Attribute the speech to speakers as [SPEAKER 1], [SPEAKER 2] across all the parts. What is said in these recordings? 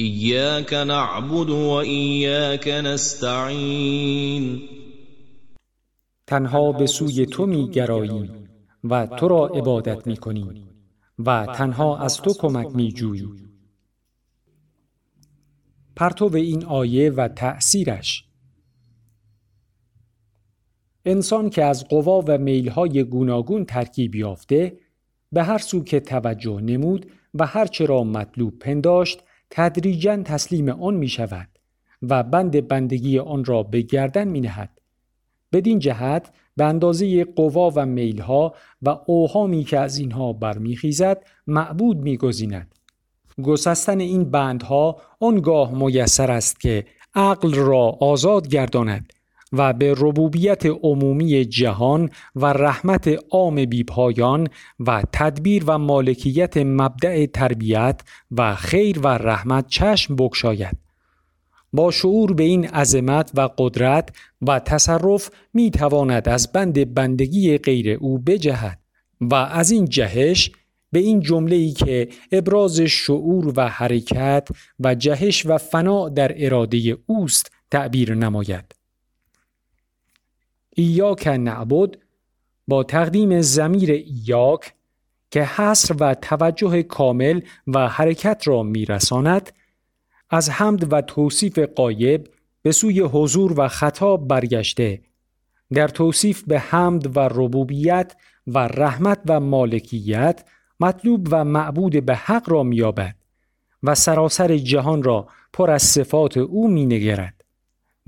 [SPEAKER 1] ایاک نعبد و ایاک نستعین
[SPEAKER 2] تنها به سوی تو می و تو را عبادت می و تنها از تو کمک می جوییم. پرتو این آیه و تأثیرش انسان که از قوا و میلهای گوناگون ترکیب یافته به هر سو که توجه نمود و هرچه را مطلوب پنداشت تدریجا تسلیم آن می شود و بند بندگی آن را به گردن می نهد. بدین جهت به اندازه قوا و میلها و اوهامی که از اینها برمیخیزد معبود میگزیند گسستن این بندها آنگاه میسر است که عقل را آزاد گرداند و به ربوبیت عمومی جهان و رحمت عام بیپایان و تدبیر و مالکیت مبدع تربیت و خیر و رحمت چشم بگشاید. با شعور به این عظمت و قدرت و تصرف می تواند از بند بندگی غیر او بجهد و از این جهش به این جمله ای که ابراز شعور و حرکت و جهش و فنا در اراده اوست تعبیر نماید. ایاک نعبد با تقدیم زمیر ایاک که حصر و توجه کامل و حرکت را میرساند از حمد و توصیف قایب به سوی حضور و خطاب برگشته در توصیف به حمد و ربوبیت و رحمت و مالکیت مطلوب و معبود به حق را میابد و سراسر جهان را پر از صفات او مینگرد.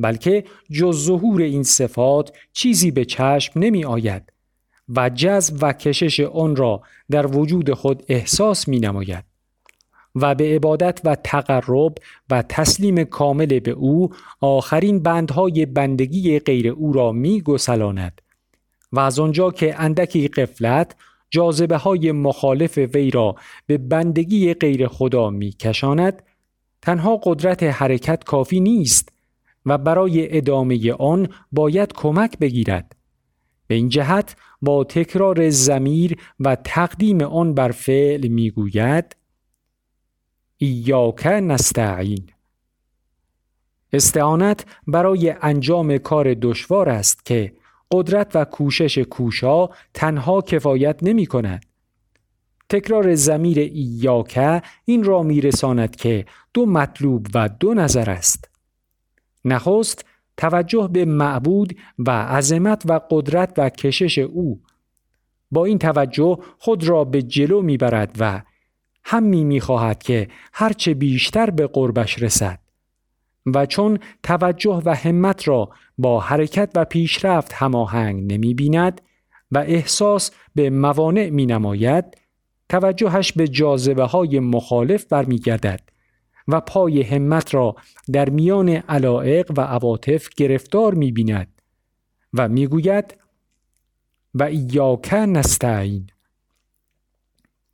[SPEAKER 2] بلکه جز ظهور این صفات چیزی به چشم نمی آید و جذب و کشش آن را در وجود خود احساس می نماید. و به عبادت و تقرب و تسلیم کامل به او آخرین بندهای بندگی غیر او را می گسلاند و از آنجا که اندکی قفلت جاذبه های مخالف وی را به بندگی غیر خدا می کشاند تنها قدرت حرکت کافی نیست و برای ادامه آن باید کمک بگیرد به این جهت با تکرار زمیر و تقدیم آن بر فعل می‌گوید ایاک نستعین استعانت برای انجام کار دشوار است که قدرت و کوشش کوشا تنها کفایت نمی کند. تکرار زمیر ایاکه این را میرساند که دو مطلوب و دو نظر است. نخست توجه به معبود و عظمت و قدرت و کشش او. با این توجه خود را به جلو می‌برد و همی می‌خواهد که هرچه بیشتر به قربش رسد. و چون توجه و همت را با حرکت و پیشرفت هماهنگ نمی بیند و احساس به موانع می نماید توجهش به جاذبه های مخالف برمیگردد. و پای همت را در میان علائق و عواطف گرفتار می بیند و می گوید و ایاک نستعین.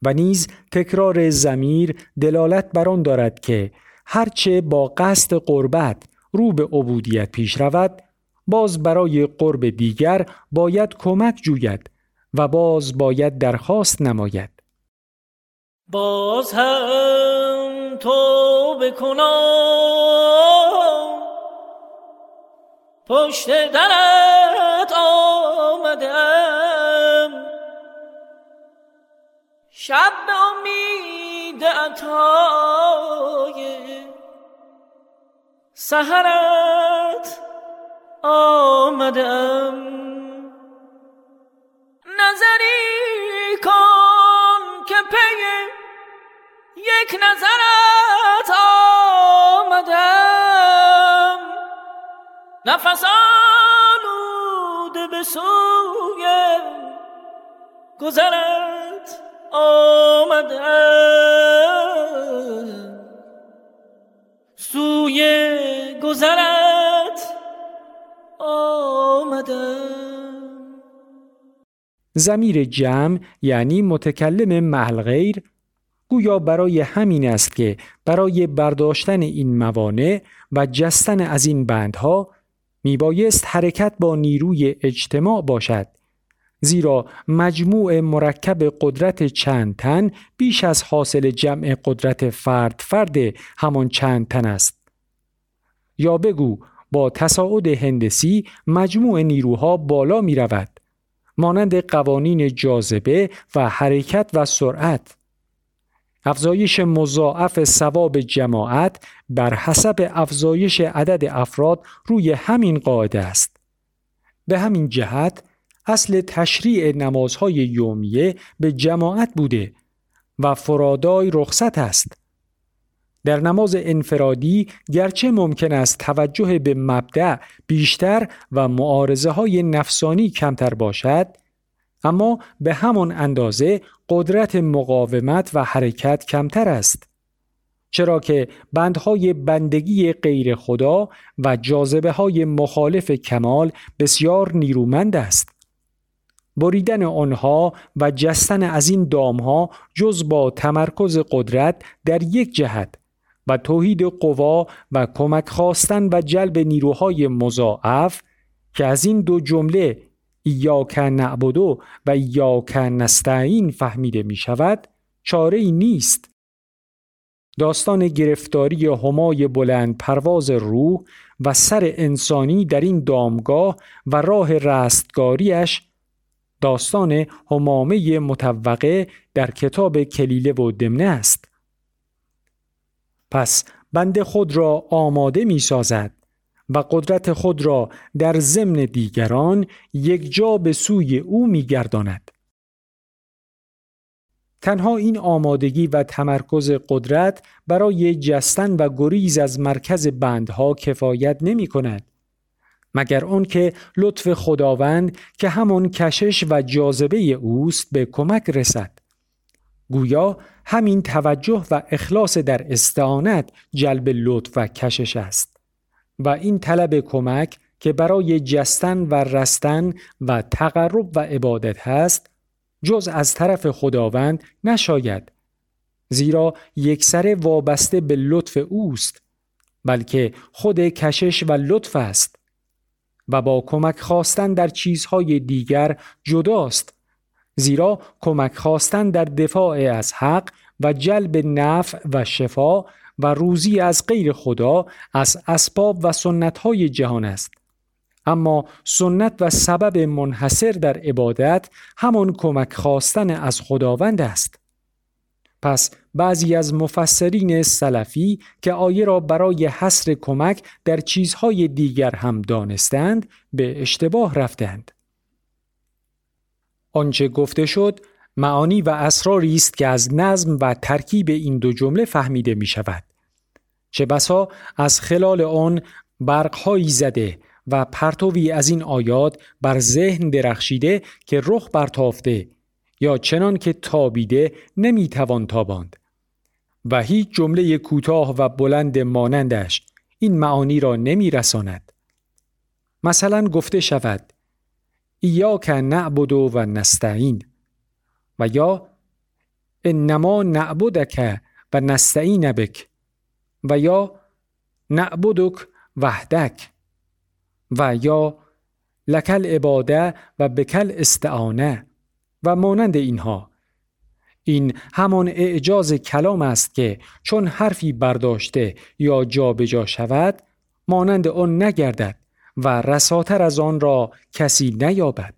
[SPEAKER 2] و نیز تکرار زمیر دلالت بر آن دارد که هرچه با قصد قربت رو به عبودیت پیش رود باز برای قرب دیگر باید کمک جوید و باز باید درخواست نماید.
[SPEAKER 3] باز هم تو بکنم پشت درت آمدم. شب به امید عطای سهرت آمدم. نظری کن یک نظرت آمدم. نفس آلوده به سوی گذرت آمدم. سوی گذرت آمدم.
[SPEAKER 2] زمیر جمع یعنی متکلم محل غیر گویا برای همین است که برای برداشتن این موانع و جستن از این بندها میبایست حرکت با نیروی اجتماع باشد زیرا مجموع مرکب قدرت چند تن بیش از حاصل جمع قدرت فرد فرد همان چند تن است. یا بگو با تصاعد هندسی مجموع نیروها بالا می رود مانند قوانین جاذبه و حرکت و سرعت. افزایش مضاعف ثواب جماعت بر حسب افزایش عدد افراد روی همین قاعده است. به همین جهت اصل تشریع نمازهای یومیه به جماعت بوده و فرادای رخصت است. در نماز انفرادی گرچه ممکن است توجه به مبدع بیشتر و معارضه های نفسانی کمتر باشد اما به همان اندازه قدرت مقاومت و حرکت کمتر است. چرا که بندهای بندگی غیر خدا و جاذبه های مخالف کمال بسیار نیرومند است. بریدن آنها و جستن از این دامها جز با تمرکز قدرت در یک جهت و توحید قوا و کمک خواستن و جلب نیروهای مضاعف که از این دو جمله ایاک نعبدو و ایاک نستعین فهمیده می شود چاره ای نیست. داستان گرفتاری همای بلند پرواز روح و سر انسانی در این دامگاه و راه رستگاریش داستان همامه متوقع در کتاب کلیله و دمنه است. پس بند خود را آماده می سازد و قدرت خود را در ضمن دیگران یک جا به سوی او می گرداند. تنها این آمادگی و تمرکز قدرت برای جستن و گریز از مرکز بندها کفایت نمی کند. مگر که لطف خداوند که همون کشش و جاذبه اوست به کمک رسد. گویا همین توجه و اخلاص در استعانت جلب لطف و کشش است و این طلب کمک که برای جستن و رستن و تقرب و عبادت هست جز از طرف خداوند نشاید. زیرا یکسره وابسته به لطف اوست بلکه خود کشش و لطف است و با کمک خواستن در چیزهای دیگر جداست. زیرا کمک خواستن در دفاع از حق و جلب نفع و شفا و روزی از غیر خدا از اسباب و سنتهای جهان است. اما سنت و سبب منحصر در عبادت همان کمک خواستن از خداوند است. پس بعضی از مفسرین سلفی که آیه را برای حصر کمک در چیزهای دیگر هم دانستند به اشتباه رفتند. آنچه گفته شد معانی و اسراری است که از نظم و ترکیب این دو جمله فهمیده می شود. چه بسا از خلال آن برقهایی زده و پرتوی از این آیات بر ذهن درخشیده که رخ برتافته یا چنان که تابیده نمی‌توان تاباند و هیچ جمله کوتاه و بلند مانندش این معانی را نمیرساند. مثلا گفته شود ایاک نعبد و نستعین و یا انما نعبدک و نستعین بک و یا نعبدک وحدک و یا لکل عباده و بکل استعانه و مانند اینها. این همان اعجاز کلام است که چون حرفی برداشته یا جابجا جا شود مانند آن نگردد و رساتر از آن را کسی نیابد.